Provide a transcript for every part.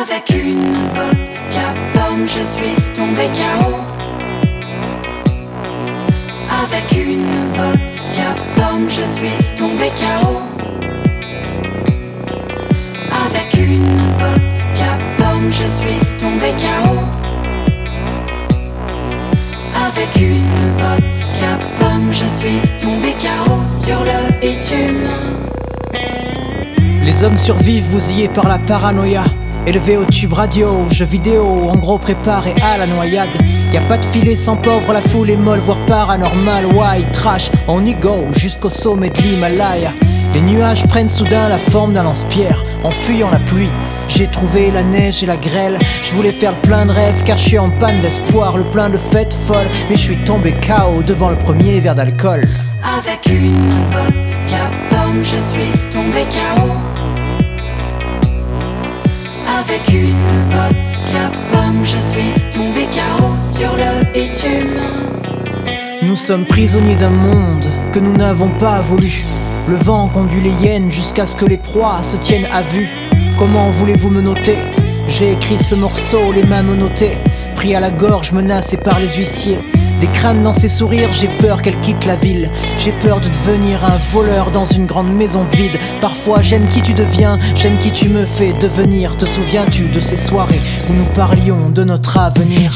Avec une vodka pomme, je suis tombé KO. Avec une vodka pomme, je suis tombé KO. Avec une vodka pomme, je suis tombé KO. Avec une vodka pomme, je suis tombé KO sur le bitume. Les hommes survivent bousillés par la paranoïa. Élevés au tube radio, jeux vidéo, en gros préparés à la noyade. Y a pas de filet sans pauvre, la foule est molle, voire paranormal. Why trash, on y go jusqu'au sommet de l'Himalaya. Les nuages prennent soudain la forme d'un lance-pierre. En fuyant la pluie, j'ai trouvé la neige et la grêle. Je voulais faire plein de rêves car je en panne d'espoir, le plein de fêtes folles. Mais je suis tombé KO devant le premier verre d'alcool. Avec une vodka pomme, je suis tombé KO. Avec une vodka pomme, je suis tombé KO sur le bitume. Nous sommes prisonniers d'un monde que nous n'avons pas voulu. Le vent conduit les hyènes jusqu'à ce que les proies se tiennent à vue. Comment voulez-vous me noter? J'ai écrit ce morceau, les mains menottées, pris à la gorge, menacé par les huissiers. Des crânes dans ses sourires, j'ai peur qu'elle quitte la ville. J'ai peur de devenir un voleur dans une grande maison vide. Parfois j'aime qui tu deviens, j'aime qui tu me fais devenir. Te souviens-tu de ces soirées où nous parlions de notre avenir?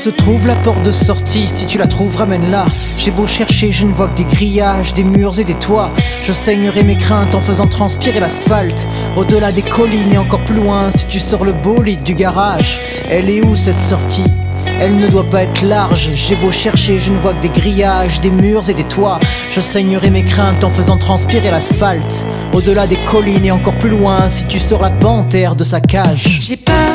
Se trouve la porte de sortie Si tu la trouves, ramène-la. J'ai beau chercher, je ne vois que des grillages, des murs et des toits. Je saignerai mes craintes en faisant transpirer l'asphalte. Au-delà des collines et encore plus loin, si tu sors le bolide du garage, elle est où cette sortie? Elle ne doit pas être large, j'ai beau chercher, je ne vois que des grillages, des murs et des toits. Je saignerai mes craintes en faisant transpirer l'asphalte. Au-delà des collines et encore plus loin, si tu sors la panthère de sa cage. J'ai peur,